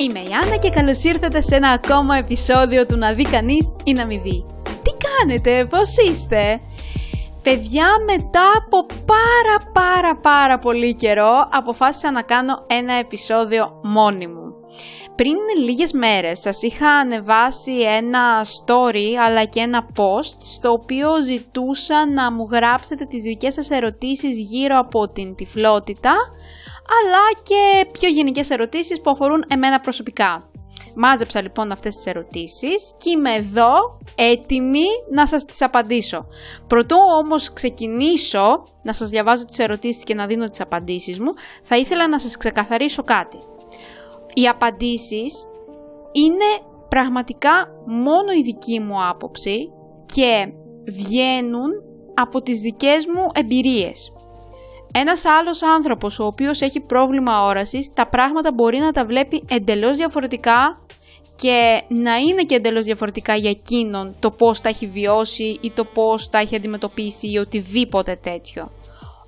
Είμαι η Άννα και καλώς ήρθατε σε ένα ακόμα επεισόδιο του Να δει κανείς ή να μην δει. Τι κάνετε, πώς είστε; Παιδιά, μετά από πάρα πάρα πάρα πολύ καιρό αποφάσισα να κάνω ένα επεισόδιο μόνη μου. Πριν λίγες μέρες σας είχα ανεβάσει ένα story αλλά και ένα post στο οποίο ζητούσα να μου γράψετε τις δικές σας ερωτήσεις γύρω από την τυφλότητα αλλά και πιο γενικές ερωτήσεις που αφορούν εμένα προσωπικά. Μάζεψα λοιπόν αυτές τις ερωτήσεις και είμαι εδώ έτοιμη να σας τις απαντήσω. Πρωτού όμως ξεκινήσω να σας διαβάζω τις ερωτήσεις και να δίνω τις απαντήσεις μου, θα ήθελα να σας ξεκαθαρίσω κάτι. Οι απαντήσεις είναι πραγματικά μόνο η δική μου άποψη και βγαίνουν από τις δικές μου εμπειρίες. Ένας άλλος άνθρωπος ο οποίος έχει πρόβλημα όρασης, τα πράγματα μπορεί να τα βλέπει εντελώς διαφορετικά και να είναι και εντελώς διαφορετικά για εκείνον το πώς τα έχει βιώσει ή το πώς τα έχει αντιμετωπίσει ή οτιδήποτε τέτοιο.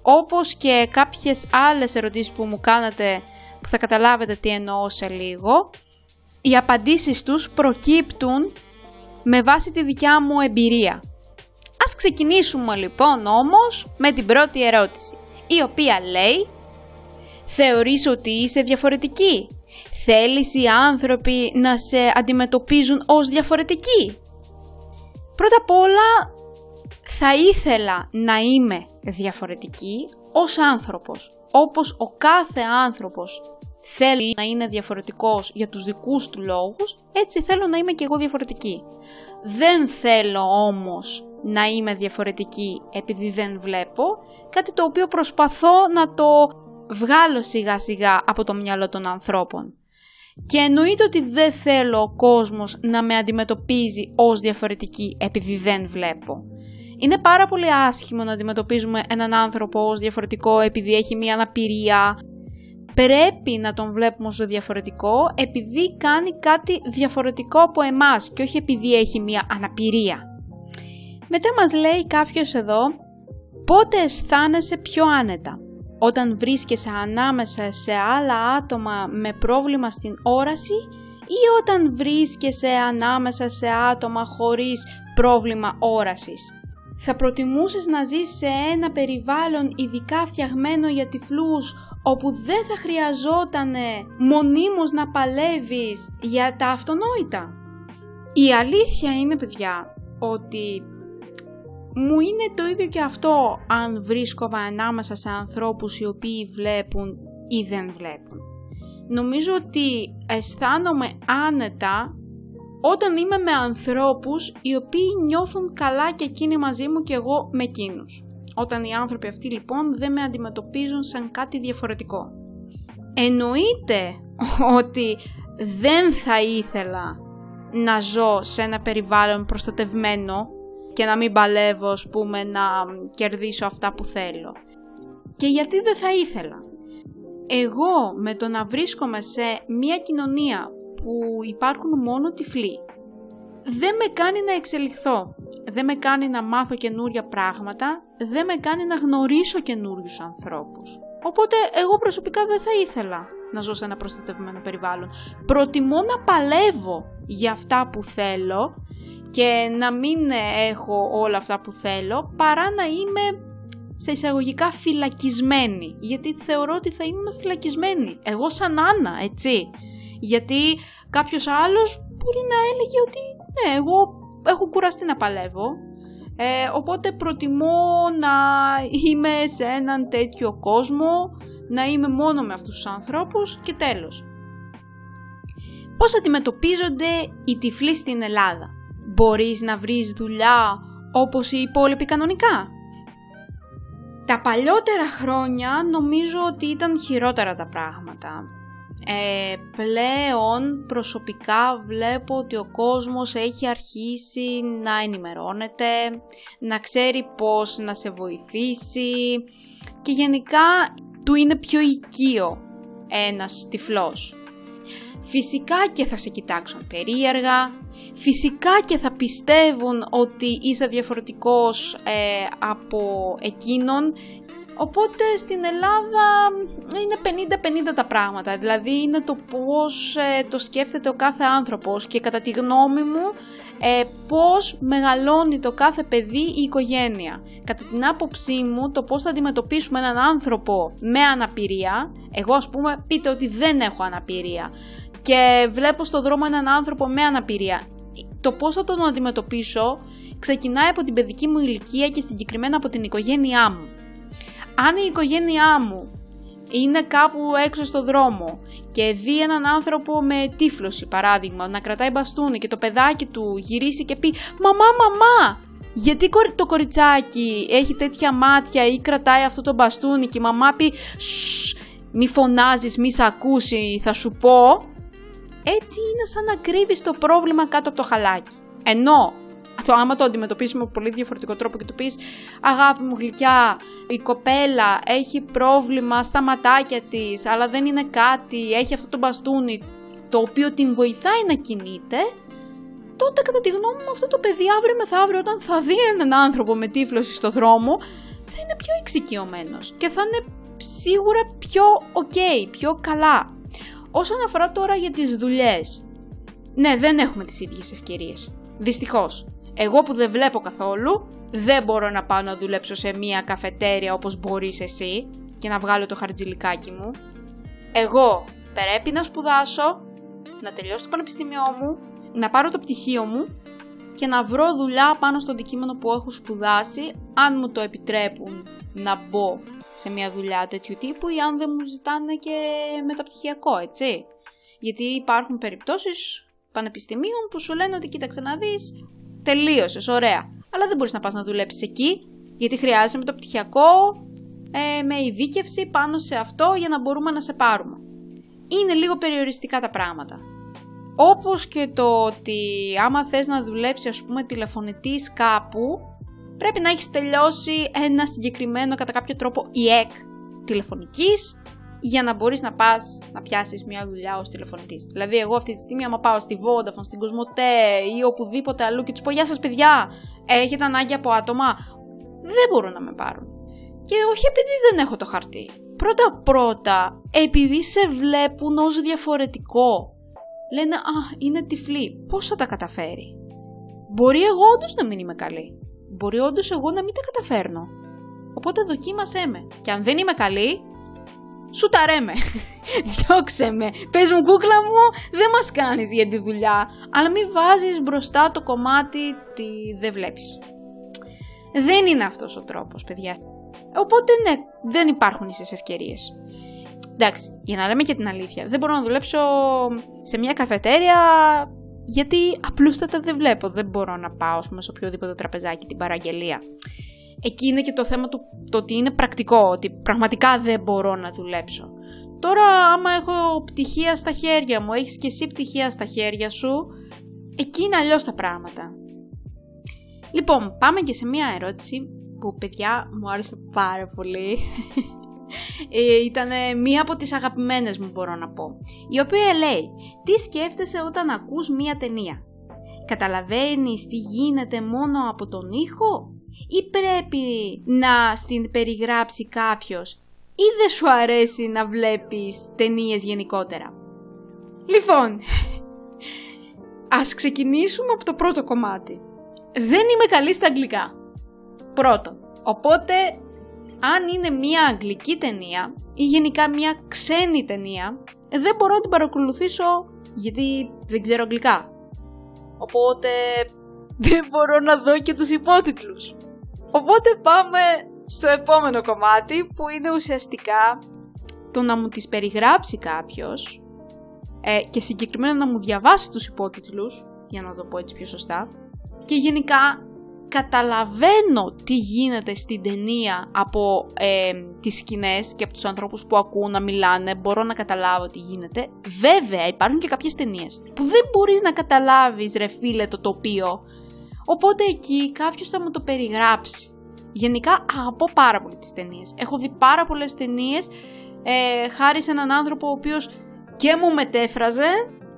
Όπως και κάποιες άλλες ερωτήσεις που μου κάνατε που θα καταλάβετε τι εννοώ σε λίγο, οι απαντήσεις τους προκύπτουν με βάση τη δικιά μου εμπειρία. Ας ξεκινήσουμε λοιπόν όμως με την πρώτη ερώτηση η οποία λέει «Θεωρείς ότι είσαι διαφορετική» Θέλεις οι άνθρωποι να σε αντιμετωπίζουν ως διαφορετική. Πρώτα απ' όλα θα ήθελα να είμαι διαφορετική ως άνθρωπος. Όπως ο κάθε άνθρωπος θέλει να είναι διαφορετικός για τους δικούς του λόγους, έτσι θέλω να είμαι και εγώ διαφορετική. Δεν θέλω όμως να είμαι διαφορετική επειδή δεν βλέπω, κάτι το οποίο προσπαθώ να το βγάλω σιγά σιγά από το μυαλό των ανθρώπων. Και εννοείται ότι δεν θέλω ο κόσμος να με αντιμετωπίζει ως διαφορετική επειδή δεν βλέπω. Είναι πάρα πολύ άσχημο να αντιμετωπίζουμε έναν άνθρωπο ως διαφορετικό επειδή έχει μία αναπηρία. Πρέπει να τον βλέπουμε ως διαφορετικό επειδή κάνει κάτι διαφορετικό από εμάς και όχι επειδή έχει μία αναπηρία. Μετά μας λέει κάποιος εδώ πότε αισθάνεσαι πιο άνετα. Όταν βρίσκεσαι ανάμεσα σε άλλα άτομα με πρόβλημα στην όραση ή όταν βρίσκεσαι ανάμεσα σε άτομα χωρίς πρόβλημα όρασης; Θα προτιμούσες να ζεις σε ένα περιβάλλον ειδικά φτιαγμένο για τυφλούς όπου δεν θα χρειαζόταν μονίμως να παλεύεις για τα αυτονόητα; Η αλήθεια είναι παιδιά ότι μου είναι το ίδιο και αυτό αν βρίσκομαι ανάμεσα σε ανθρώπους οι οποίοι βλέπουν ή δεν βλέπουν. Νομίζω ότι αισθάνομαι άνετα όταν είμαι με ανθρώπους οι οποίοι νιώθουν καλά και εκείνοι μαζί μου και εγώ με εκείνους. Όταν οι άνθρωποι αυτοί λοιπόν δεν με αντιμετωπίζουν σαν κάτι διαφορετικό. Εννοείται ότι δεν θα ήθελα να ζω σε ένα περιβάλλον προστατευμένο και να μην παλεύω, ας πούμε, να κερδίσω αυτά που θέλω. Και γιατί δεν θα ήθελα. Εγώ με το να βρίσκομαι σε μια κοινωνία που υπάρχουν μόνο τυφλοί, δεν με κάνει να εξελιχθώ, δεν με κάνει να μάθω καινούρια πράγματα, δεν με κάνει να γνωρίσω καινούριους ανθρώπους. Οπότε εγώ προσωπικά δεν θα ήθελα να ζω σε ένα προστατευμένο περιβάλλον. Προτιμώ να παλεύω για αυτά που θέλω και να μην έχω όλα αυτά που θέλω παρά να είμαι σε εισαγωγικά φυλακισμένη. Γιατί θεωρώ ότι θα ήμουν φυλακισμένη. Εγώ σαν Άννα έτσι. Γιατί κάποιος άλλος μπορεί να έλεγε ότι ναι εγώ έχω κουραστεί να παλεύω ε, οπότε προτιμώ να είμαι σε έναν τέτοιο κόσμο να είμαι μόνο με αυτούς τους ανθρώπους και τέλος. Πώς αντιμετωπίζονται οι τυφλοί στην Ελλάδα; Μπορείς να βρεις δουλειά όπως οι υπόλοιποι κανονικά; Τα παλιότερα χρόνια νομίζω ότι ήταν χειρότερα τα πράγματα. Ε, πλέον προσωπικά βλέπω ότι ο κόσμος έχει αρχίσει να ενημερώνεται, να ξέρει πώς να σε βοηθήσει και γενικά του είναι πιο οικείο ένας τυφλός. Φυσικά και θα σε κοιτάξουν περίεργα, φυσικά και θα πιστεύουν ότι είσαι διαφορετικός ε, από εκείνον Οπότε στην Ελλάδα είναι 50-50 τα πράγματα, δηλαδή είναι το πώς ε, το σκέφτεται ο κάθε άνθρωπος και κατά τη γνώμη μου ε, πώς μεγαλώνει το κάθε παιδί η οικογένεια. Κατά την άποψή μου το πώς θα αντιμετωπίσουμε έναν άνθρωπο με αναπηρία, εγώ ας πούμε πείτε ότι δεν έχω αναπηρία και βλέπω στο δρόμο έναν άνθρωπο με αναπηρία, το πώς θα τον αντιμετωπίσω ξεκινάει από την παιδική μου ηλικία και συγκεκριμένα από την οικογένειά μου. Αν η οικογένειά μου είναι κάπου έξω στο δρόμο και δει έναν άνθρωπο με τύφλωση παράδειγμα να κρατάει μπαστούνι και το παιδάκι του γυρίσει και πει «Μαμά, μαμά, γιατί το κοριτσάκι έχει τέτοια μάτια ή κρατάει αυτό το μπαστούνι και η μαμά πει μη φωνάζεις, μη σ' ακούσει, θα σου πω» έτσι είναι σαν να κρύβεις το πρόβλημα κάτω από το χαλάκι. Ενώ το άμα το αντιμετωπίσουμε με πολύ διαφορετικό τρόπο και του πεις αγάπη μου γλυκιά, η κοπέλα έχει πρόβλημα στα ματάκια της, αλλά δεν είναι κάτι, έχει αυτό το μπαστούνι το οποίο την βοηθάει να κινείται, τότε κατά τη γνώμη μου αυτό το παιδί αύριο μεθαύριο όταν θα δει έναν άνθρωπο με τύφλωση στο δρόμο θα είναι πιο εξοικειωμένος και θα είναι σίγουρα πιο ok, πιο καλά. Όσον αφορά τώρα για τις δουλειές, ναι δεν έχουμε τις ίδιες ευκαιρίες. Δυστυχώς. Εγώ που δεν βλέπω καθόλου, δεν μπορώ να πάω να δουλέψω σε μία καφετέρια όπως μπορείς εσύ και να βγάλω το χαρτζιλικάκι μου. Εγώ πρέπει να σπουδάσω, να τελειώσω το πανεπιστήμιό μου, να πάρω το πτυχίο μου και να βρω δουλειά πάνω στο αντικείμενο που έχω σπουδάσει, αν μου το επιτρέπουν να μπω σε μια δουλειά τέτοιου τύπου ή αν δεν μου ζητάνε και μεταπτυχιακό, έτσι. Γιατί υπάρχουν περιπτώσεις πανεπιστημίων που σου λένε ότι κοίταξε να δεις, τελείωσες, ωραία. Αλλά δεν μπορείς να πας να δουλέψεις εκεί, γιατί χρειάζεσαι μεταπτυχιακό, ε, με ειδίκευση πάνω σε αυτό για να μπορούμε να σε πάρουμε. Είναι λίγο περιοριστικά τα πράγματα. Όπως και το ότι άμα θες να δουλέψει ας πούμε τηλεφωνητής κάπου, πρέπει να έχεις τελειώσει ένα συγκεκριμένο κατά κάποιο τρόπο ΙΕΚ τηλεφωνικής για να μπορείς να πας να πιάσεις μια δουλειά ως τηλεφωνητής. Δηλαδή εγώ αυτή τη στιγμή άμα πάω στη Vodafone, στην Κοσμοτέ ή οπουδήποτε αλλού και τους πω «Γεια σας παιδιά, έχετε ανάγκη από άτομα», δεν μπορούν να με πάρουν. Και όχι επειδή δεν έχω το χαρτί. Πρώτα πρώτα, επειδή σε βλέπουν ως διαφορετικό. Λένε «Α, είναι τυφλή, πώς θα τα καταφέρει». Μπορεί εγώ όντως να μην είμαι καλή. Μπορεί όντως εγώ να μην τα καταφέρνω. Οπότε δοκίμασέ με. Και αν δεν είμαι καλή, σουταρέ με, διώξε με, πες μου κούκλα μου, δεν μας κάνεις για τη δουλειά, αλλά μην βάζεις μπροστά το κομμάτι ότι δεν βλέπεις. Δεν είναι αυτός ο τρόπος, παιδιά. Οπότε ναι, δεν υπάρχουν ίσες ευκαιρίες. Εντάξει, για να λέμε και την αλήθεια, δεν μπορώ να δουλέψω σε μια καφετέρια γιατί απλούστατα δεν βλέπω. Δεν μπορώ να πάω πούμε, σε οποιοδήποτε τραπεζάκι την παραγγελία εκεί είναι και το θέμα του το ότι είναι πρακτικό, ότι πραγματικά δεν μπορώ να δουλέψω. Τώρα άμα έχω πτυχία στα χέρια μου, έχεις και εσύ πτυχία στα χέρια σου, εκεί είναι αλλιώς τα πράγματα. Λοιπόν, πάμε και σε μία ερώτηση που παιδιά μου άρεσε πάρα πολύ. ε, ήταν μία από τις αγαπημένες μου μπορώ να πω. Η οποία λέει, τι σκέφτεσαι όταν ακούς μία ταινία; Καταλαβαίνεις τι γίνεται μόνο από τον ήχο; Ή πρέπει να στην περιγράψει κάποιος; Ή δεν σου αρέσει να βλέπεις ταινίες γενικότερα; Λοιπόν, ας ξεκινήσουμε από το πρώτο κομμάτι. Δεν είμαι καλή στα αγγλικά. Πρώτον. Οπότε, αν είναι μια αγγλική ταινία ή γενικά μια ξένη ταινία, δεν μπορώ να την παρακολουθήσω γιατί δεν ξέρω αγγλικά. Οπότε δεν μπορώ να δω και τους υπότιτλους. Οπότε πάμε στο επόμενο κομμάτι που είναι ουσιαστικά το να μου τις περιγράψει κάποιος ε, και συγκεκριμένα να μου διαβάσει τους υπότιτλους, για να το πω έτσι πιο σωστά, και γενικά καταλαβαίνω τι γίνεται στην ταινία από ε, τις σκηνές και από τους ανθρώπους που ακούν να μιλάνε, μπορώ να καταλάβω τι γίνεται. Βέβαια υπάρχουν και κάποιες ταινίες που δεν μπορείς να καταλάβεις ρε φίλε το τοπίο, οπότε εκεί κάποιος θα μου το περιγράψει. Γενικά αγαπώ πάρα πολύ τις ταινίες. Έχω δει πάρα πολλές ταινίες ε, χάρη σε έναν άνθρωπο ο οποίος και μου μετέφραζε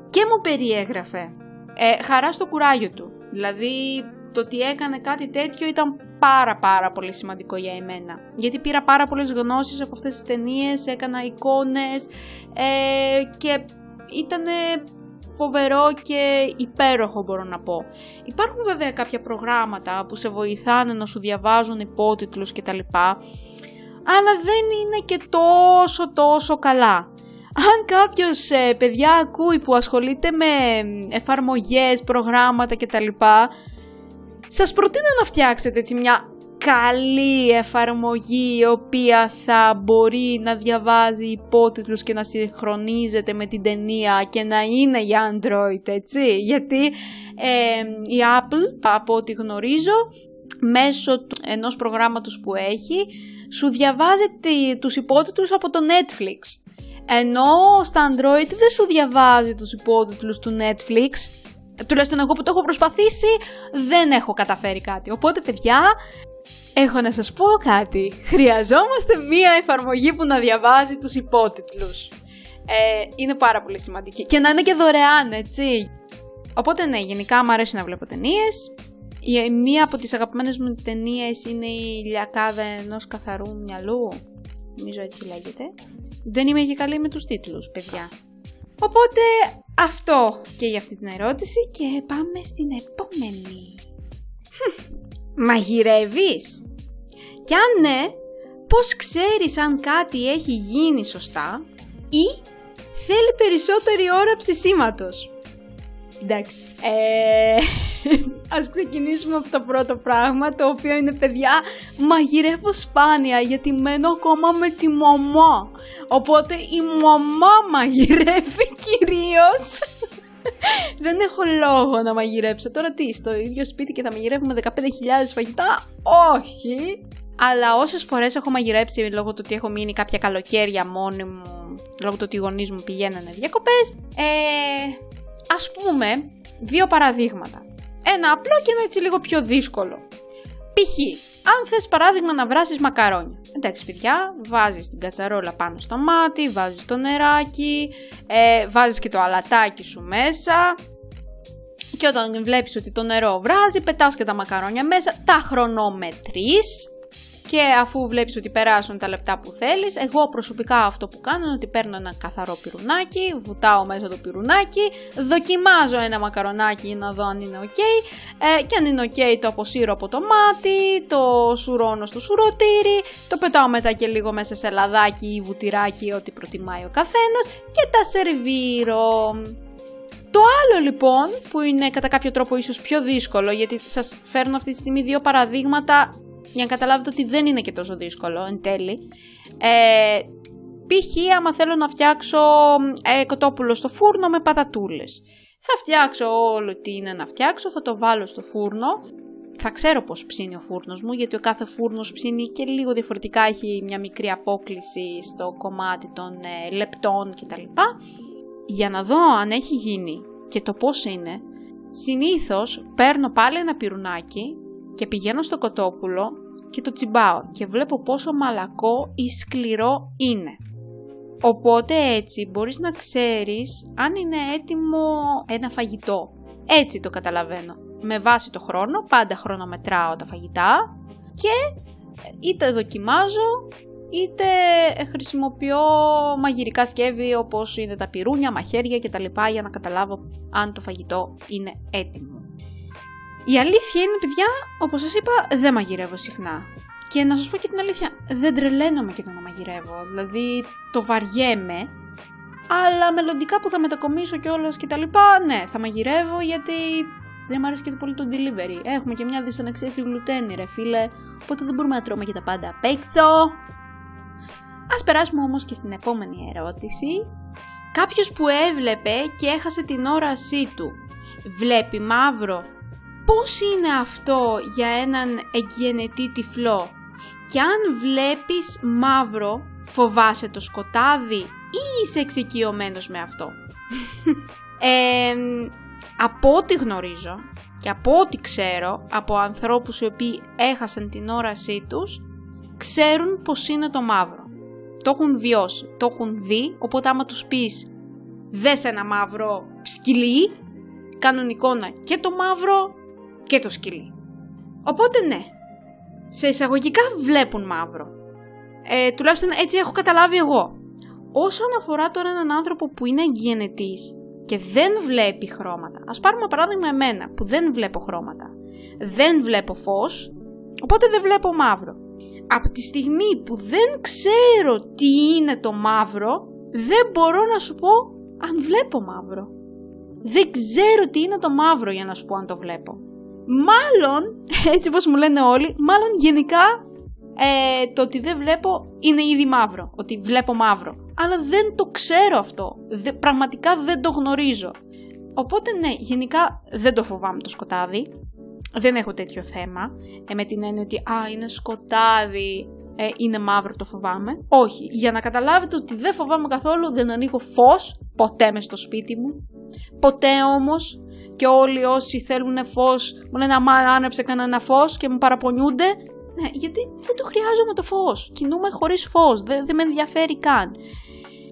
και μου περιέγραφε. Ε, χαρά στο κουράγιο του. Δηλαδή το ότι έκανε κάτι τέτοιο ήταν πάρα πάρα πολύ σημαντικό για εμένα. Γιατί πήρα πάρα πολλές γνώσεις από αυτές τις ταινίες, έκανα εικόνες ε, και ήταν φοβερό και υπέροχο μπορώ να πω. Υπάρχουν βέβαια κάποια προγράμματα που σε βοηθάνε να σου διαβάζουν υπότιτλους κτλ. Αλλά δεν είναι και τόσο τόσο καλά. Αν κάποιος ε, παιδιά ακούει που ασχολείται με εφαρμογές, προγράμματα κτλ. Σας προτείνω να φτιάξετε έτσι μια καλή εφαρμογή η οποία θα μπορεί να διαβάζει υπότιτλους και να συγχρονίζεται με την ταινία και να είναι για Android, έτσι. Γιατί η Apple, από ό,τι γνωρίζω, μέσω ενός προγράμματος που έχει, σου διαβάζει τους υπότιτλους από το Netflix. Ενώ στα Android δεν σου διαβάζει τους υπότιτλους του Netflix, τουλάχιστον εγώ που το έχω προσπαθήσει δεν έχω καταφέρει κάτι. Οπότε παιδιά, Έχω να σας πω κάτι. Χρειαζόμαστε μία εφαρμογή που να διαβάζει τους υπότιτλους. Ε, είναι πάρα πολύ σημαντική. Και να είναι και δωρεάν, έτσι. Οπότε ναι, γενικά μου αρέσει να βλέπω ταινίες. Η μία από τις αγαπημένες μου ταινίες είναι η Λιακάδα ενός καθαρού μυαλού. Νομίζω έτσι λέγεται. Δεν είμαι και καλή με τους τίτλους, παιδιά. Οπότε αυτό και για αυτή την ερώτηση και πάμε στην επόμενη. Μαγειρεύεις; Και αν ναι, πώς ξέρεις αν κάτι έχει γίνει σωστά ή θέλει περισσότερη ώρα ψησίματος. Εντάξει. Ε, ας ξεκινήσουμε από το πρώτο πράγμα, το οποίο είναι παιδιά, μαγειρεύω σπάνια γιατί μένω ακόμα με τη μαμά. Οπότε η μαμά μαγειρεύει κυρίως. Δεν έχω λόγο να μαγειρέψω. Τώρα τι, στο ίδιο σπίτι και θα μαγειρεύουμε 15.000 φαγητά; Όχι. Αλλά όσες φορές έχω μαγειρέψει λόγω του ότι έχω μείνει κάποια καλοκαίρια μόνη μου, λόγω του ότι οι γονείς μου πηγαίνανε διακοπές. Ε, Α πούμε, δύο παραδείγματα. Ένα απλό και ένα έτσι λίγο πιο δύσκολο. Π.χ. Αν θες παράδειγμα να βράσεις μακαρόνια. Εντάξει παιδιά, βάζεις την κατσαρόλα πάνω στο μάτι, βάζεις το νεράκι, ε, βάζεις και το αλατάκι σου μέσα. Και όταν βλέπεις ότι το νερό βράζει, πετάς και τα μακαρόνια μέσα, τα χρονομετρείς και αφού βλέπεις ότι περάσουν τα λεπτά που θέλεις, εγώ προσωπικά αυτό που κάνω είναι ότι παίρνω ένα καθαρό πυρουνάκι, βουτάω μέσα το πυρουνάκι, δοκιμάζω ένα μακαρονάκι να δω αν είναι ok ε, και αν είναι ok το αποσύρω από το μάτι, το σουρώνω στο σουρωτήρι, το πετάω μετά και λίγο μέσα σε λαδάκι ή βουτυράκι ό,τι προτιμάει ο καθένας και τα σερβίρω. Το άλλο λοιπόν που είναι κατά κάποιο τρόπο ίσως πιο δύσκολο γιατί σας φέρνω αυτή τη στιγμή δύο παραδείγματα για να καταλάβετε ότι δεν είναι και τόσο δύσκολο εν τέλει. Ε, π.χ. άμα θέλω να φτιάξω ε, κοτόπουλο στο φούρνο με πατατούλες. Θα φτιάξω όλο τι είναι να φτιάξω, θα το βάλω στο φούρνο. Θα ξέρω πώς ψήνει ο φούρνος μου, γιατί ο κάθε φούρνος ψήνει και λίγο διαφορετικά, έχει μια μικρή απόκληση στο κομμάτι των ε, λεπτών κτλ. Για να δω αν έχει γίνει και το πώς είναι, συνήθως παίρνω πάλι ένα πυρουνάκι και πηγαίνω στο κοτόπουλο και το τσιμπάω και βλέπω πόσο μαλακό ή σκληρό είναι. Οπότε έτσι μπορείς να ξέρεις αν είναι έτοιμο ένα φαγητό. Έτσι το καταλαβαίνω. Με βάση το χρόνο, πάντα χρονομετράω τα φαγητά και είτε δοκιμάζω είτε χρησιμοποιώ μαγειρικά σκεύη όπως είναι τα πυρούνια, μαχαίρια κτλ. για να καταλάβω αν το φαγητό είναι έτοιμο. Η αλήθεια είναι, παιδιά, όπως σας είπα, δεν μαγειρεύω συχνά. Και να σας πω και την αλήθεια, δεν τρελαίνομαι και το να μαγειρεύω. Δηλαδή, το βαριέμαι, αλλά μελλοντικά που θα μετακομίσω κιόλας και τα λοιπά, ναι, θα μαγειρεύω γιατί δεν μου αρέσει και πολύ το delivery. Έχουμε και μια δυσανεξία στη γλουτένη, ρε φίλε, οπότε δεν μπορούμε να τρώμε και τα πάντα απ' έξω. Ας περάσουμε όμως και στην επόμενη ερώτηση. Κάποιος που έβλεπε και έχασε την όρασή του, βλέπει μαύρο πώς είναι αυτό για έναν εγκαινετή τυφλό; Και αν βλέπεις μαύρο φοβάσαι το σκοτάδι ή είσαι εξοικειωμένος με αυτό; ε, από ό,τι γνωρίζω και από ό,τι ξέρω από ανθρώπους οι οποίοι έχασαν την όρασή τους ξέρουν πως είναι το μαύρο. Το έχουν βιώσει, το έχουν δει, οπότε άμα τους πεις δες ένα μαύρο σκυλί, κάνουν εικόνα και το μαύρο και το σκυλί. Οπότε ναι, σε εισαγωγικά βλέπουν μαύρο. Ε, τουλάχιστον έτσι έχω καταλάβει εγώ. Όσον αφορά τώρα έναν άνθρωπο που είναι εγγυενετής και δεν βλέπει χρώματα, ας πάρουμε παράδειγμα εμένα που δεν βλέπω χρώματα, δεν βλέπω φως, οπότε δεν βλέπω μαύρο. Από τη στιγμή που δεν ξέρω τι είναι το μαύρο, δεν μπορώ να σου πω αν βλέπω μαύρο. Δεν ξέρω τι είναι το μαύρο για να σου πω αν το βλέπω. Μάλλον, έτσι όπως μου λένε όλοι, μάλλον γενικά ε, το ότι δεν βλέπω είναι ήδη μαύρο. Ότι βλέπω μαύρο. Αλλά δεν το ξέρω αυτό. πραγματικά δεν το γνωρίζω. Οπότε ναι, γενικά δεν το φοβάμαι το σκοτάδι. Δεν έχω τέτοιο θέμα. Ε, με την έννοια ότι α, είναι σκοτάδι, ε, είναι μαύρο, το φοβάμαι. Όχι. Για να καταλάβετε ότι δεν φοβάμαι καθόλου, δεν ανοίγω φως ποτέ μες στο σπίτι μου. Ποτέ όμως και όλοι όσοι θέλουν φως μου λένε αμά άνεψε κανένα φως και μου παραπονιούνται. Ναι, γιατί δεν το χρειάζομαι το φως. Κινούμε χωρίς φως, δεν, δεν με ενδιαφέρει καν.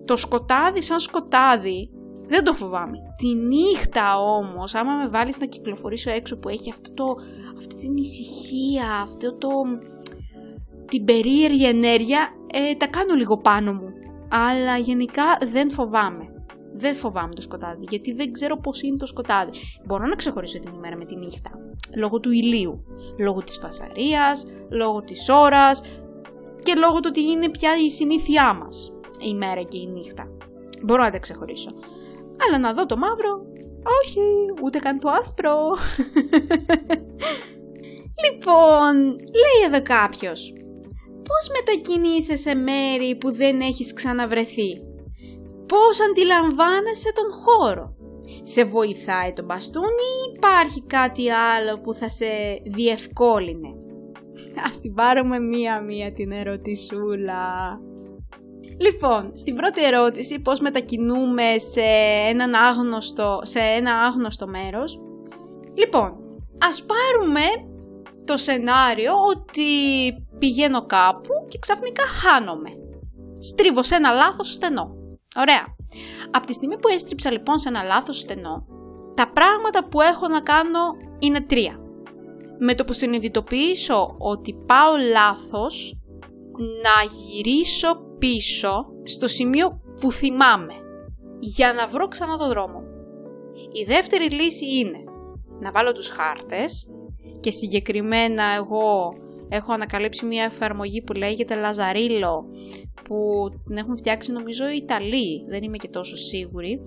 Το σκοτάδι σαν σκοτάδι δεν το φοβάμαι. Τη νύχτα όμως, άμα με βάλεις να κυκλοφορήσω έξω που έχει αυτό το, αυτή την ησυχία, αυτό το, την περίεργη ενέργεια, ε, τα κάνω λίγο πάνω μου. Αλλά γενικά δεν φοβάμαι. Δεν φοβάμαι το σκοτάδι, γιατί δεν ξέρω πώς είναι το σκοτάδι. Μπορώ να ξεχωρίσω την ημέρα με τη νύχτα. Λόγω του ηλίου, λόγω της φασαρίας, λόγω της ώρας και λόγω του ότι είναι πια η συνήθειά μας η μέρα και η νύχτα. Μπορώ να τα ξεχωρίσω. Αλλά να δω το μαύρο, όχι, ούτε καν το άσπρο. λοιπόν, λέει εδώ κάποιος, πώς μετακινείσαι σε μέρη που δεν έχεις ξαναβρεθεί; Πώς αντιλαμβάνεσαι τον χώρο. Σε βοηθάει το μπαστούνι ή υπάρχει κάτι άλλο που θα σε διευκόλυνε; Ας την πάρουμε μία-μία την ερωτησούλα. Λοιπόν, στην πρώτη ερώτηση, πώς μετακινούμε σε, έναν άγνωστο, σε ένα άγνωστο μέρος; Λοιπόν, ας πάρουμε το σενάριο ότι πηγαίνω κάπου και ξαφνικά χάνομαι. Στρίβω σε ένα λάθος στενό. Ωραία. Από τη στιγμή που έστριψα λοιπόν σε ένα λάθος στενό, τα πράγματα που έχω να κάνω είναι τρία. Με το που συνειδητοποιήσω ότι πάω λάθος, να γυρίσω πίσω στο σημείο που θυμάμαι για να βρω ξανά το δρόμο. Η δεύτερη λύση είναι να βάλω τους χάρτες και συγκεκριμένα εγώ έχω ανακαλύψει μια εφαρμογή που λέγεται Λαζαρίλο που την έχουν φτιάξει νομίζω οι Ιταλοί, δεν είμαι και τόσο σίγουρη,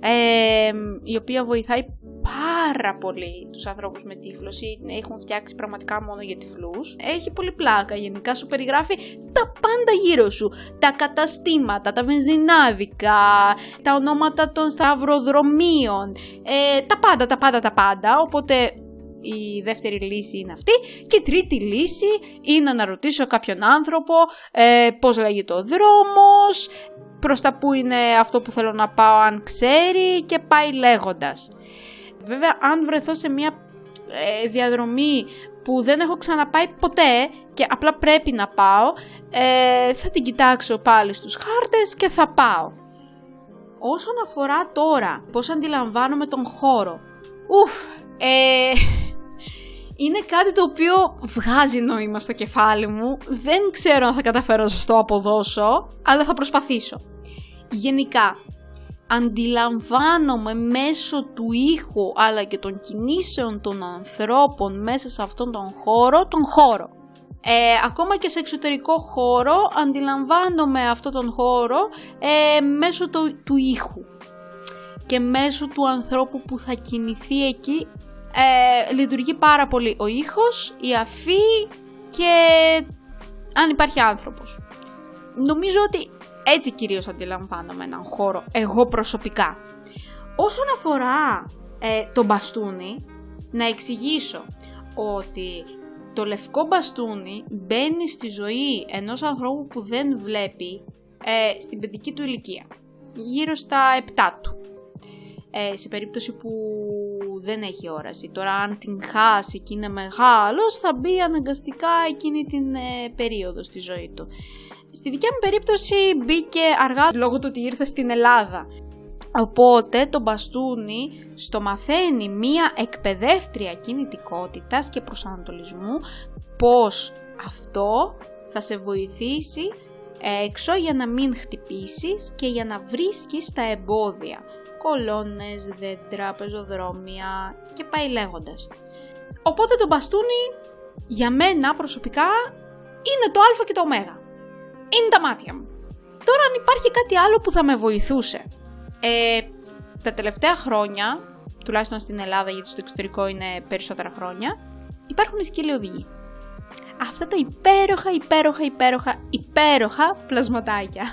ε, η οποία βοηθάει πάρα πολύ τους ανθρώπους με τύφλωση, έχουν φτιάξει πραγματικά μόνο για τυφλούς. Έχει πολύ πλάκα γενικά, σου περιγράφει τα πάντα γύρω σου, τα καταστήματα, τα βενζινάδικα, τα ονόματα των σταυροδρομίων, ε, τα πάντα, τα πάντα, τα πάντα, οπότε η δεύτερη λύση είναι αυτή και η τρίτη λύση είναι να ρωτήσω κάποιον άνθρωπο ε, πώς λέγει το δρόμος, προς τα που είναι αυτό που θέλω να πάω αν ξέρει και πάει λέγοντας. Βέβαια αν βρεθώ σε μια ε, διαδρομή που δεν έχω ξαναπάει ποτέ και απλά πρέπει να πάω, ε, θα την κοιτάξω πάλι στους χάρτες και θα πάω. Όσον αφορά τώρα πώς αντιλαμβάνομαι τον χώρο, ουφ, ε, είναι κάτι το οποίο βγάζει νόημα στο κεφάλι μου. Δεν ξέρω αν θα καταφέρω να σας το αποδώσω, αλλά θα προσπαθήσω. Γενικά, αντιλαμβάνομαι μέσω του ήχου αλλά και των κινήσεων των ανθρώπων μέσα σε αυτόν τον χώρο, τον χώρο. Ε, ακόμα και σε εξωτερικό χώρο αντιλαμβάνομαι αυτόν τον χώρο ε, μέσω του, του ήχου και μέσω του ανθρώπου που θα κινηθεί εκεί ε, λειτουργεί πάρα πολύ ο ήχος, η αφή και αν υπάρχει άνθρωπος. Νομίζω ότι έτσι κυρίως αντιλαμβάνομαι έναν χώρο, εγώ προσωπικά. Όσον αφορά ε, το μπαστούνι, να εξηγήσω ότι το λευκό μπαστούνι μπαίνει στη ζωή ενός ανθρώπου που δεν βλέπει ε, στην παιδική του ηλικία, γύρω στα 7 του. Ε, σε περίπτωση που δεν έχει όραση. Τώρα αν την χάσει και είναι μεγάλος θα μπει αναγκαστικά εκείνη την ε, περίοδο στη ζωή του. Στη δικιά μου περίπτωση μπήκε αργά λόγω του ότι ήρθε στην Ελλάδα. Οπότε το μπαστούνι στο μαθαίνει μία εκπαιδεύτρια κινητικότητας και προσανατολισμού πώς αυτό θα σε βοηθήσει έξω για να μην χτυπήσεις και για να βρίσκεις τα εμπόδια. Κολόνες, δέντρα, πεζοδρόμια και πάει λέγοντας. Οπότε το μπαστούνι για μένα προσωπικά είναι το α και το ω. Είναι τα μάτια μου. Τώρα αν υπάρχει κάτι άλλο που θα με βοηθούσε. Ε, τα τελευταία χρόνια, τουλάχιστον στην Ελλάδα γιατί στο εξωτερικό είναι περισσότερα χρόνια, υπάρχουν οι σκύλοι οδηγοί. Αυτά τα υπέροχα, υπέροχα, υπέροχα, υπέροχα πλασματάκια.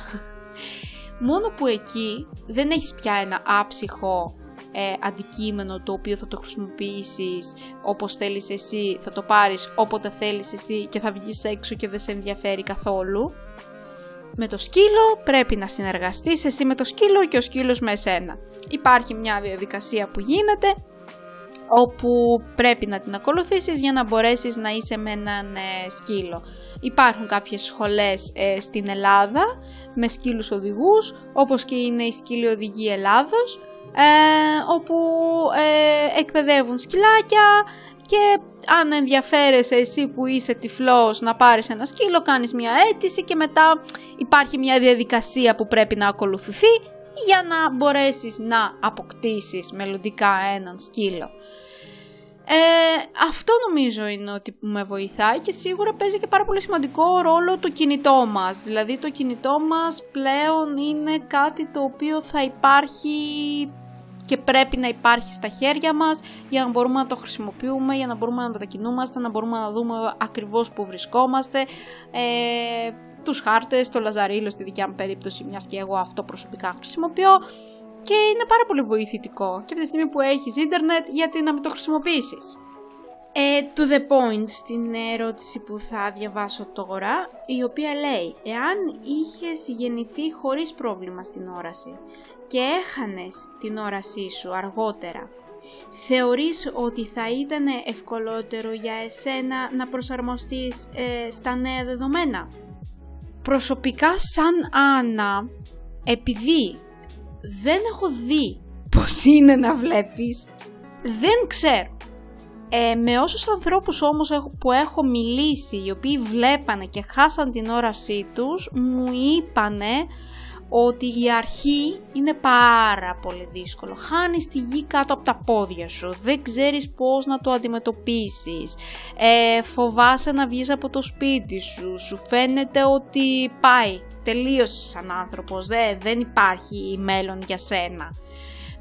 Μόνο που εκεί δεν έχεις πια ένα άψυχο ε, αντικείμενο το οποίο θα το χρησιμοποιήσεις όπως θέλεις εσύ, θα το πάρεις όποτε θέλεις εσύ και θα βγεις έξω και δεν σε ενδιαφέρει καθόλου. Με το σκύλο πρέπει να συνεργαστείς εσύ με το σκύλο και ο σκύλος με εσένα. Υπάρχει μια διαδικασία που γίνεται όπου πρέπει να την ακολουθήσεις για να μπορέσεις να είσαι με έναν ε, σκύλο. Υπάρχουν κάποιες σχολές ε, στην Ελλάδα με σκύλους οδηγούς, όπως και είναι η Σκύλη Οδηγή Ελλάδος, ε, όπου ε, εκπαιδεύουν σκυλάκια και αν ενδιαφέρεσαι εσύ που είσαι τυφλός να πάρεις ένα σκύλο, κάνεις μια αίτηση και μετά υπάρχει μια διαδικασία που πρέπει να ακολουθηθεί για να μπορέσεις να αποκτήσεις μελλοντικά έναν σκύλο. Ε, αυτό νομίζω είναι ότι με βοηθάει και σίγουρα παίζει και πάρα πολύ σημαντικό ρόλο το κινητό μας. Δηλαδή το κινητό μας πλέον είναι κάτι το οποίο θα υπάρχει και πρέπει να υπάρχει στα χέρια μας για να μπορούμε να το χρησιμοποιούμε, για να μπορούμε να μετακινούμαστε, να μπορούμε να δούμε ακριβώς που βρισκόμαστε. Ε, τους χάρτες, το λαζαρίλο στη δικιά μου περίπτωση, μιας και εγώ αυτό προσωπικά χρησιμοποιώ και είναι πάρα πολύ βοηθητικό και από τη στιγμή που έχεις ίντερνετ γιατί να μην το χρησιμοποιήσεις; Ε, to the point στην ερώτηση που θα διαβάσω τώρα, η οποία λέει «Εάν είχες γεννηθεί χωρίς πρόβλημα στην όραση και έχανες την όρασή σου αργότερα, θεωρείς ότι θα ήταν ευκολότερο για εσένα να προσαρμοστείς ε, στα νέα δεδομένα» προσωπικά σαν Άννα, επειδή δεν έχω δει πώς είναι να βλέπεις, δεν ξέρω. Ε, με όσους ανθρώπους όμως που έχω μιλήσει, οι οποίοι βλέπανε και χάσαν την όρασή τους, μου είπανε ότι η αρχή είναι πάρα πολύ δύσκολο. Χάνεις τη γη κάτω από τα πόδια σου, δεν ξέρεις πώς να το αντιμετωπίσεις, ε, φοβάσαι να βγεις από το σπίτι σου, σου φαίνεται ότι πάει, τελείωσες σαν άνθρωπος, δε, δεν υπάρχει μέλλον για σένα.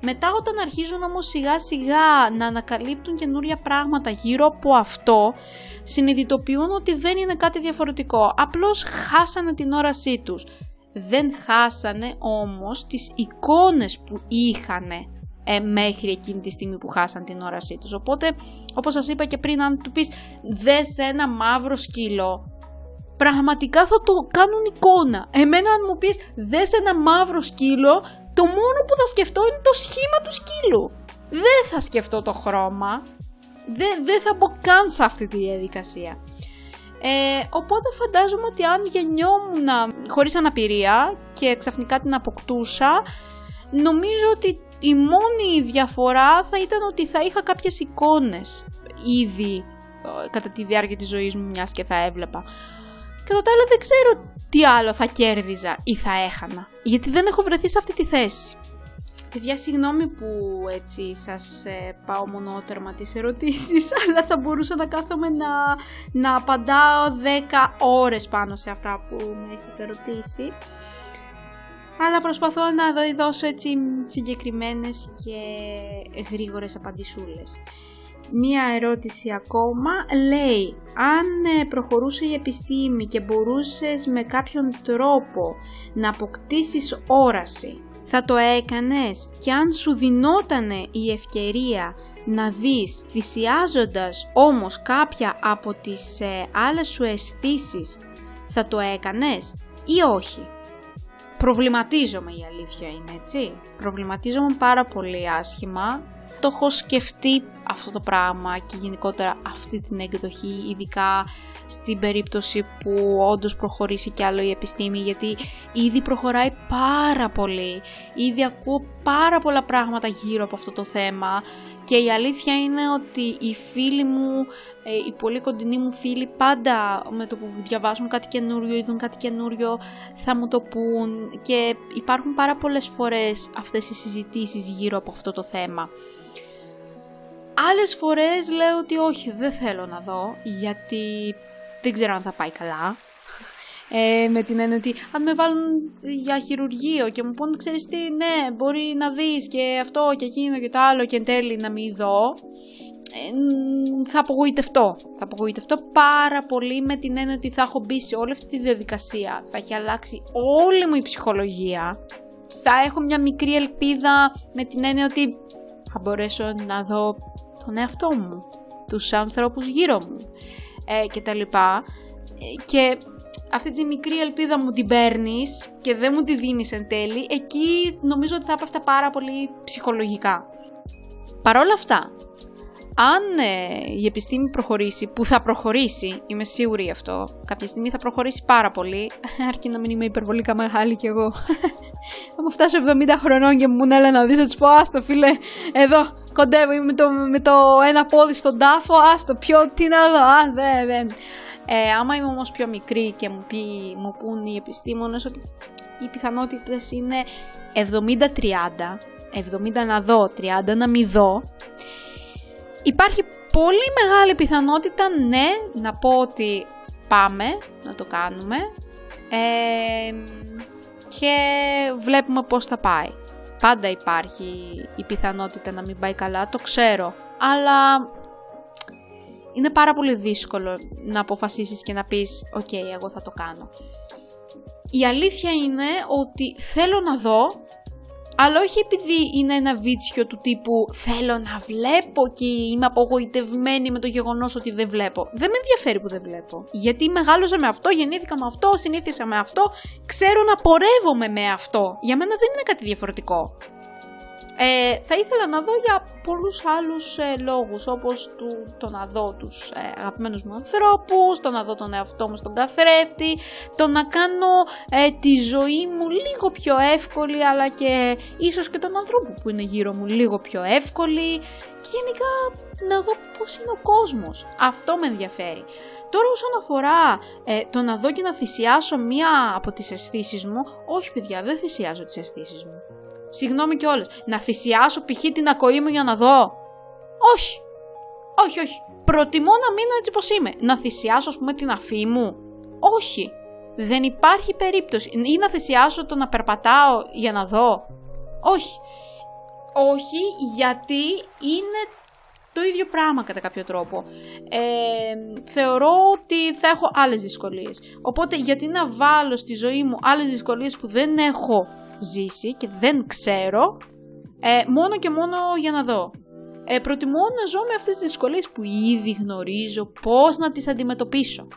Μετά όταν αρχίζουν όμως σιγά σιγά να ανακαλύπτουν καινούρια πράγματα γύρω από αυτό, συνειδητοποιούν ότι δεν είναι κάτι διαφορετικό, απλώς χάσανε την όρασή τους δεν χάσανε όμως τις εικόνες που είχαν ε, μέχρι εκείνη τη στιγμή που χάσαν την όρασή τους. Οπότε, όπως σας είπα και πριν, αν του πεις δες ένα μαύρο σκύλο, πραγματικά θα το κάνουν εικόνα. Εμένα αν μου πεις δες ένα μαύρο σκύλο, το μόνο που θα σκεφτώ είναι το σχήμα του σκύλου. Δεν θα σκεφτώ το χρώμα. Δεν, δεν θα μπω καν σε αυτή τη διαδικασία. Ε, οπότε φαντάζομαι ότι αν γεννιόμουν χωρίς αναπηρία και ξαφνικά την αποκτούσα, νομίζω ότι η μόνη διαφορά θα ήταν ότι θα είχα κάποιες εικόνες ήδη ε, κατά τη διάρκεια της ζωής μου μιας και θα έβλεπα. Κατά τα άλλα δεν ξέρω τι άλλο θα κέρδιζα ή θα έχανα, γιατί δεν έχω βρεθεί σε αυτή τη θέση. Παιδιά, συγγνώμη που έτσι σας ε, πάω μονότερμα τις ερωτήσεις, αλλά θα μπορούσα να κάθομαι να, να απαντάω 10 ώρες πάνω σε αυτά που με έχετε ρωτήσει. Αλλά προσπαθώ να δώσω έτσι συγκεκριμένες και γρήγορες απαντησούλες. Μία ερώτηση ακόμα λέει αν ε, προχωρούσε η επιστήμη και μπορούσες με κάποιον τρόπο να αποκτήσεις όραση θα το έκανες και αν σου δινότανε η ευκαιρία να δεις θυσιάζοντας όμως κάποια από τις ε, άλλες σου αισθήσεις, θα το έκανες ή όχι; Προβληματίζομαι η αλήθεια είναι έτσι. Προβληματίζομαι πάρα πολύ άσχημα Το έχω σκεφτεί αυτό το πράγμα και γενικότερα αυτή την εκδοχή, ειδικά στην περίπτωση που όντως προχωρήσει κι άλλο η επιστήμη, γιατί ήδη προχωράει πάρα πολύ, ήδη ακούω πάρα πολλά πράγματα γύρω από αυτό το θέμα και η αλήθεια είναι ότι οι φίλοι μου, ε, οι πολύ κοντινοί μου φίλοι πάντα με το που διαβάζουν κάτι καινούριο, είδουν κάτι καινούριο θα μου το πούν και υπάρχουν πάρα πολλές φορές αυτές οι συζητήσεις γύρω από αυτό το θέμα. Άλλες φορές λέω ότι όχι, δεν θέλω να δω, γιατί δεν ξέρω αν θα πάει καλά. Ε, με την έννοια ότι αν με βάλουν για χειρουργείο και μου πούνε ξέρεις τι, ναι, μπορεί να δεις και αυτό και εκείνο και το άλλο και εν τέλει να μην δω, ε, θα απογοητευτώ. Θα απογοητευτώ πάρα πολύ με την έννοια ότι θα έχω μπει σε όλη αυτή τη διαδικασία. Θα έχει αλλάξει όλη μου η ψυχολογία. Θα έχω μια μικρή ελπίδα με την έννοια ότι θα μπορέσω να δω τον εαυτό μου, τους ανθρώπους γύρω μου ε, και τα λοιπά. Και αυτή τη μικρή ελπίδα μου την παίρνεις και δεν μου τη δίνεις εν τέλει, εκεί νομίζω ότι θα έπεφτα πάρα πολύ ψυχολογικά. Παρ' όλα αυτά, αν ε, η επιστήμη προχωρήσει, που θα προχωρήσει, είμαι σίγουρη γι' αυτό, κάποια στιγμή θα προχωρήσει πάρα πολύ, αρκεί να μην είμαι υπερβολικά μεγάλη κι εγώ. θα μου φτάσω 70 χρονών και μου έλα να δεις, θα πω, άστο φίλε, εδώ, κοντεύω, είμαι με το, με το ένα πόδι στον τάφο, άστο, ποιο, τι να δω, α, δεν, δεν. Ε, άμα είμαι όμως πιο μικρή και μου, πει, μου πούν οι επιστήμονες ότι οι πιθανότητες είναι 70-30, 70 να δω, 30 να μην δω, υπάρχει πολύ μεγάλη πιθανότητα ναι να πω ότι πάμε να το κάνουμε ε, και βλέπουμε πώς θα πάει. Πάντα υπάρχει η πιθανότητα να μην πάει καλά, το ξέρω. Αλλά είναι πάρα πολύ δύσκολο να αποφασίσεις και να πεις «ΟΚ, εγώ θα το κάνω». Η αλήθεια είναι ότι θέλω να δω αλλά όχι επειδή είναι ένα βίτσιο του τύπου θέλω να βλέπω και είμαι απογοητευμένη με το γεγονός ότι δεν βλέπω. Δεν με ενδιαφέρει που δεν βλέπω. Γιατί μεγάλωσα με αυτό, γεννήθηκα με αυτό, συνήθισα με αυτό, ξέρω να πορεύομαι με αυτό. Για μένα δεν είναι κάτι διαφορετικό. Ε, θα ήθελα να δω για πολλούς άλλους ε, λόγους, όπως του, το να δω τους ε, αγαπημένους μου ανθρώπους, το να δω τον εαυτό μου στον καθρέφτη, το να κάνω ε, τη ζωή μου λίγο πιο εύκολη, αλλά και ίσως και τον ανθρώπο που είναι γύρω μου λίγο πιο εύκολη και γενικά να δω πώς είναι ο κόσμος. Αυτό με ενδιαφέρει. Τώρα όσον αφορά ε, το να δω και να θυσιάσω μία από τις αισθήσεις μου, όχι παιδιά, δεν θυσιάζω τις αισθήσεις μου. Συγγνώμη κιόλας. Να θυσιάσω π.χ. την ακοή μου για να δω. Όχι. Όχι, όχι. Προτιμώ να μείνω έτσι πως είμαι. Να θυσιάσω, ας πούμε, την αφή μου. Όχι. Δεν υπάρχει περίπτωση. Ή να θυσιάσω το να περπατάω για να δω. Όχι. Όχι, γιατί είναι το ίδιο πράγμα κατά κάποιο τρόπο. Ε, θεωρώ ότι θα έχω άλλες δυσκολίες. Οπότε γιατί να βάλω στη ζωή μου άλλες δυσκολίες που δεν έχω; Ζήσει και δεν ξέρω, ε, μόνο και μόνο για να δω. Ε, προτιμώ να ζω με αυτές τις δυσκολίες που ήδη γνωρίζω πώς να τις αντιμετωπίσω.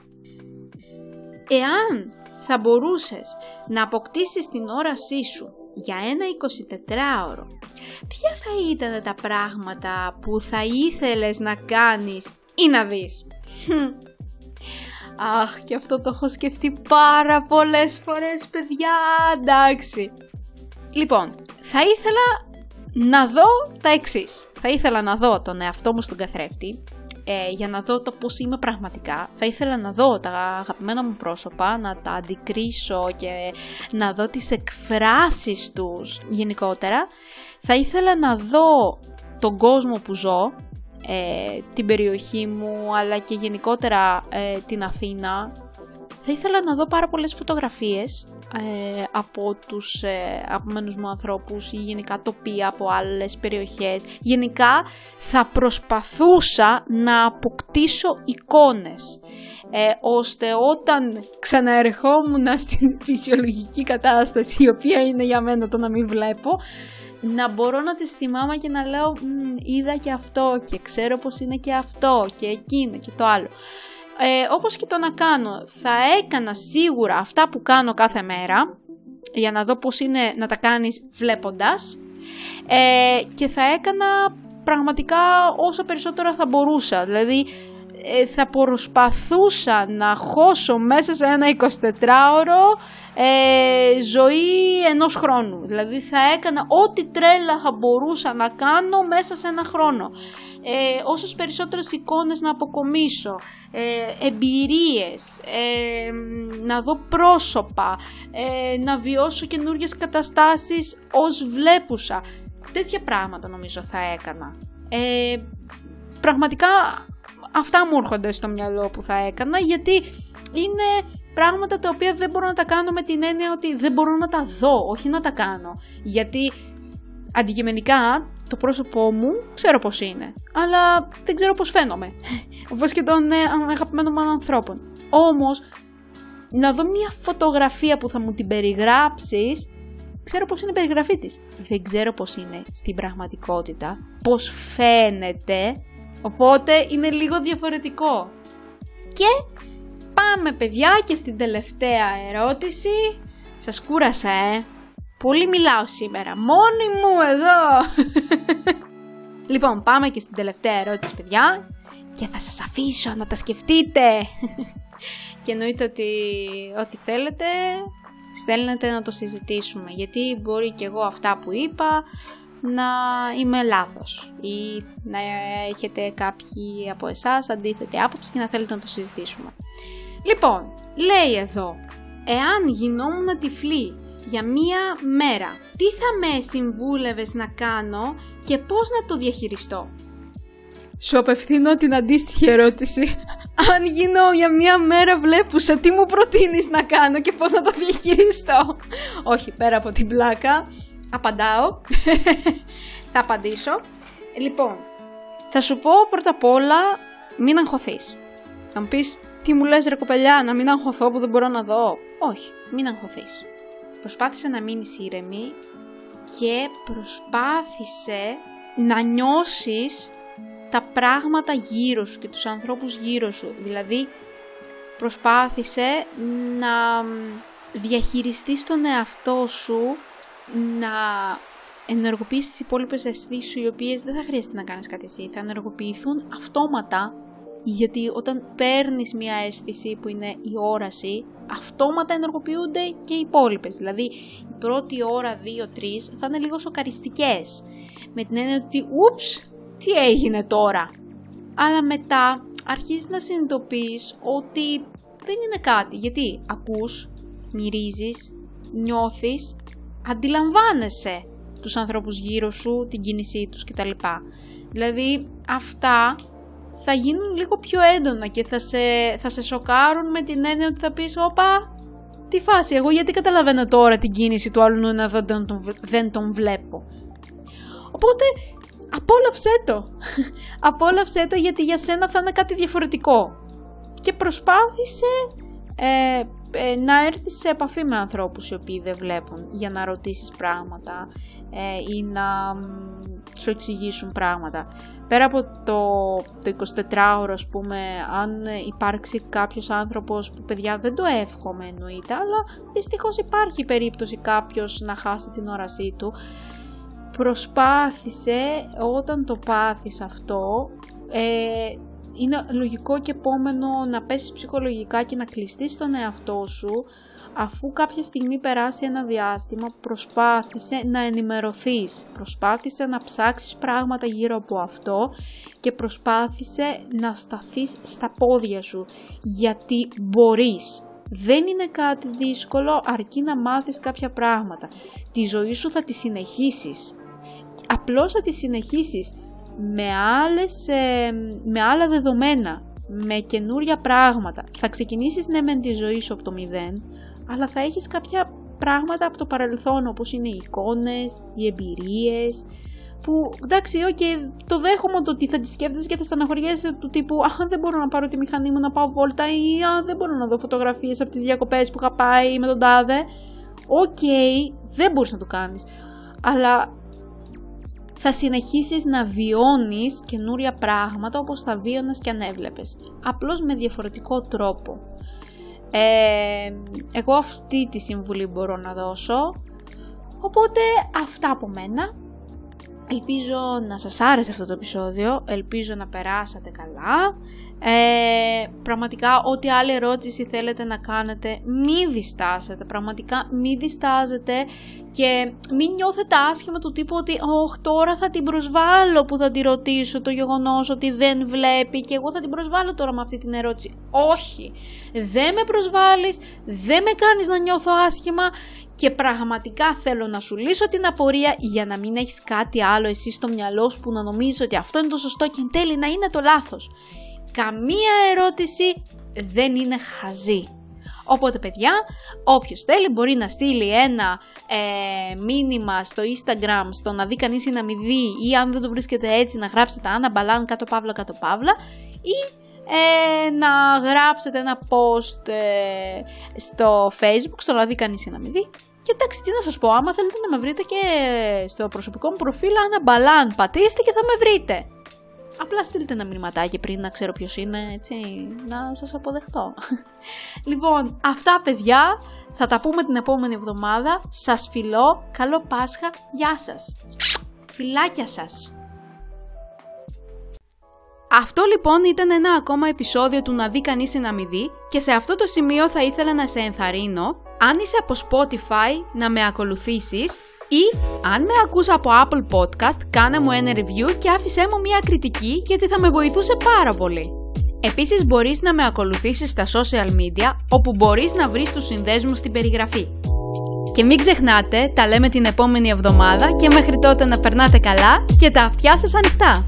Εάν θα μπορούσες να αποκτήσεις την όρασή σου για ένα 24ωρο, ποια θα ήταν τα πράγματα που θα ήθελες να κάνεις ή να δεις; Αχ, και αυτό το έχω σκεφτεί πάρα πολλές φορές, παιδιά, εντάξει. Λοιπόν, θα ήθελα να δω τα εξής. Θα ήθελα να δω τον εαυτό μου στον καθρέφτη, ε, για να δω το πώς είμαι πραγματικά. Θα ήθελα να δω τα αγαπημένα μου πρόσωπα, να τα αντικρίσω και να δω τις εκφράσεις τους γενικότερα. Θα ήθελα να δω τον κόσμο που ζω, ε, την περιοχή μου, αλλά και γενικότερα ε, την Αθήνα. Θα ήθελα να δω πάρα πολλές φωτογραφίες ε, από τους ε, αγαπημένους μου ανθρώπους ή γενικά τοπία από άλλες περιοχές. Γενικά θα προσπαθούσα να αποκτήσω εικόνες ε, ώστε όταν ξαναερχόμουν στην φυσιολογική κατάσταση η οποία είναι για μένα το να μην βλέπω να μπορώ να τις θυμάμαι και να λέω είδα και αυτό και ξέρω πως είναι και αυτό και εκείνο και το άλλο ε, όπως και το να κάνω, θα έκανα σίγουρα αυτά που κάνω κάθε μέρα, για να δω πώς είναι να τα κάνεις βλέποντας, ε, και θα έκανα πραγματικά όσα περισσότερα θα μπορούσα. Δηλαδή ε, θα προσπαθούσα να χώσω μέσα σε ένα 24ωρο ε, ζωή ενός χρόνου. Δηλαδή θα έκανα ό,τι τρέλα θα μπορούσα να κάνω μέσα σε ένα χρόνο. Ε, όσες περισσότερες εικόνες να αποκομίσω, ε, εμπειρίες, ε, να δω πρόσωπα, ε, να βιώσω καινούργιες καταστάσεις ως βλέπουσα. Τέτοια πράγματα νομίζω θα έκανα. Ε, πραγματικά αυτά μου έρχονται στο μυαλό που θα έκανα γιατί είναι πράγματα τα οποία δεν μπορώ να τα κάνω με την έννοια ότι δεν μπορώ να τα δω, όχι να τα κάνω. Γιατί αντικειμενικά το πρόσωπό μου ξέρω πώς είναι, αλλά δεν ξέρω πώς φαίνομαι. Όπως και των ε, αγαπημένων μου ανθρώπων. Όμως, να δω μια φωτογραφία που θα μου την περιγράψεις, ξέρω πώς είναι η περιγραφή της. Δεν ξέρω πώς είναι στην πραγματικότητα, πώς φαίνεται Οπότε είναι λίγο διαφορετικό. Και πάμε παιδιά και στην τελευταία ερώτηση. Σας κούρασα ε. Πολύ μιλάω σήμερα. Μόνη μου εδώ. λοιπόν πάμε και στην τελευταία ερώτηση παιδιά. Και θα σας αφήσω να τα σκεφτείτε. και εννοείται ότι ό,τι θέλετε στέλνετε να το συζητήσουμε. Γιατί μπορεί και εγώ αυτά που είπα να είμαι λάθος ή να έχετε κάποιοι από εσάς αντίθετη άποψη και να θέλετε να το συζητήσουμε. Λοιπόν, λέει εδώ, εάν γινόμουν τυφλή για μία μέρα, τι θα με συμβούλευες να κάνω και πώς να το διαχειριστώ; Σου απευθύνω την αντίστοιχη ερώτηση. Αν γίνω για μία μέρα βλέπουσα, τι μου προτείνεις να κάνω και πώς να το διαχειριστώ. Όχι, πέρα από την πλάκα. Απαντάω. θα απαντήσω. Λοιπόν, θα σου πω πρώτα απ' όλα μην αγχωθείς. Θα μου πεις τι μου λες ρε κοπελιά, να μην αγχωθώ που δεν μπορώ να δω. Όχι, μην αγχωθείς. Προσπάθησε να μείνεις ήρεμη και προσπάθησε να νιώσεις τα πράγματα γύρω σου και τους ανθρώπους γύρω σου. Δηλαδή, προσπάθησε να διαχειριστείς τον εαυτό σου να ενεργοποιήσεις τις υπόλοιπες αισθήσεις σου, οι οποίες δεν θα χρειαστεί να κάνεις κάτι εσύ. Θα ενεργοποιηθούν αυτόματα, γιατί όταν παίρνεις μια αίσθηση που είναι η όραση, αυτόματα ενεργοποιούνται και οι υπόλοιπες. Δηλαδή, η πρώτη ώρα, δύο, τρεις θα είναι λίγο σοκαριστικές. Με την έννοια ότι, ούψ, τι έγινε τώρα; Αλλά μετά αρχίζεις να συνειδητοποιείς ότι δεν είναι κάτι. Γιατί ακούς, μυρίζεις, νιώθεις αντιλαμβάνεσαι τους ανθρώπους γύρω σου, την κίνησή τους κτλ. Δηλαδή αυτά θα γίνουν λίγο πιο έντονα και θα σε, θα σε σοκάρουν με την έννοια ότι θα πεις «Όπα, τι φάση, εγώ γιατί καταλαβαίνω τώρα την κίνηση του άλλου να δεν τον, δεν τον βλέπω». Οπότε απόλαυσέ το. απόλαυσέ το γιατί για σένα θα είναι κάτι διαφορετικό. Και προσπάθησε ε, ε, να έρθεις σε επαφή με ανθρώπους οι οποίοι δεν βλέπουν για να ρωτήσεις πράγματα ε, ή να σου εξηγήσουν πράγματα. Πέρα από το, το 24ωρο, ας πούμε, αν υπάρξει κάποιος άνθρωπος που παιδιά δεν το εύχομαι εννοείται, αλλά δυστυχώς υπάρχει περίπτωση κάποιος να χάσει την όρασή του, προσπάθησε όταν το πάθεις αυτό ε, είναι λογικό και επόμενο να πέσεις ψυχολογικά και να κλειστείς τον εαυτό σου αφού κάποια στιγμή περάσει ένα διάστημα προσπάθησε να ενημερωθείς, προσπάθησε να ψάξεις πράγματα γύρω από αυτό και προσπάθησε να σταθείς στα πόδια σου γιατί μπορείς. Δεν είναι κάτι δύσκολο αρκεί να μάθεις κάποια πράγματα. Τη ζωή σου θα τη συνεχίσεις. Απλώς θα τη συνεχίσεις με, άλλες, ε, με άλλα δεδομένα, με καινούρια πράγματα. Θα ξεκινήσεις ναι με τη ζωή σου από το μηδέν, αλλά θα έχεις κάποια πράγματα από το παρελθόν, όπως είναι οι εικόνες, οι εμπειρίες, που εντάξει, okay, το δέχομαι το ότι θα τη σκέφτεσαι και θα στεναχωριέσαι του τύπου Αχ, δεν μπορώ να πάρω τη μηχανή μου να πάω βόλτα ή Α, δεν μπορώ να δω φωτογραφίες από τις διακοπές που είχα πάει με τον τάδε. OK, okay, δεν μπορείς να το κάνεις. Αλλά θα συνεχίσεις να βιώνεις καινούρια πράγματα όπως θα βίωνες και αν έβλεπες. Απλώς με διαφορετικό τρόπο. Ε, εγώ αυτή τη συμβουλή μπορώ να δώσω. Οπότε αυτά από μένα. Ελπίζω να σας άρεσε αυτό το επεισόδιο, ελπίζω να περάσατε καλά. Ε, πραγματικά ό,τι άλλη ερώτηση θέλετε να κάνετε μη διστάσετε, πραγματικά μη διστάζετε και μην νιώθετε άσχημα του τύπου ότι «Ωχ, τώρα θα την προσβάλλω που θα τη ρωτήσω το γεγονός ότι δεν βλέπει και εγώ θα την προσβάλλω τώρα με αυτή την ερώτηση». Όχι, δεν με προσβάλλεις, δεν με κάνεις να νιώθω άσχημα και πραγματικά θέλω να σου λύσω την απορία για να μην έχεις κάτι άλλο εσύ στο μυαλό σου που να νομίζεις ότι αυτό είναι το σωστό και εν τέλει να είναι το λάθος. Καμία ερώτηση δεν είναι χαζή. Οπότε παιδιά, όποιος θέλει μπορεί να στείλει ένα ε, μήνυμα στο Instagram στο να δει κανείς ή να μην δει ή αν δεν το βρίσκεται έτσι να γράψετε Άννα Μπαλάν κάτω παύλα κάτω παύλα ή ε, να γράψετε ένα post ε, στο facebook στο να δει κανείς ή να μην δει και εντάξει, τι να σας πω, άμα θέλετε να με βρείτε και στο προσωπικό μου προφίλ, Άννα Μπαλάν, πατήστε και θα με βρείτε. Απλά στείλτε ένα μηνυματάκι πριν να ξέρω ποιος είναι, έτσι, να σας αποδεχτώ. λοιπόν, αυτά παιδιά, θα τα πούμε την επόμενη εβδομάδα. Σας φιλώ, καλό Πάσχα, γεια σας. Φιλάκια σας. Αυτό λοιπόν ήταν ένα ακόμα επεισόδιο του να δει κανείς να μη δει και σε αυτό το σημείο θα ήθελα να σε ενθαρρύνω αν είσαι από Spotify να με ακολουθήσεις ή αν με ακούς από Apple Podcast κάνε μου ένα review και άφησέ μου μια κριτική γιατί θα με βοηθούσε πάρα πολύ. Επίσης μπορείς να με ακολουθήσεις στα social media όπου μπορείς να βρεις τους συνδέσμους στην περιγραφή. Και μην ξεχνάτε, τα λέμε την επόμενη εβδομάδα και μέχρι τότε να περνάτε καλά και τα αυτιά σας ανοιχτά.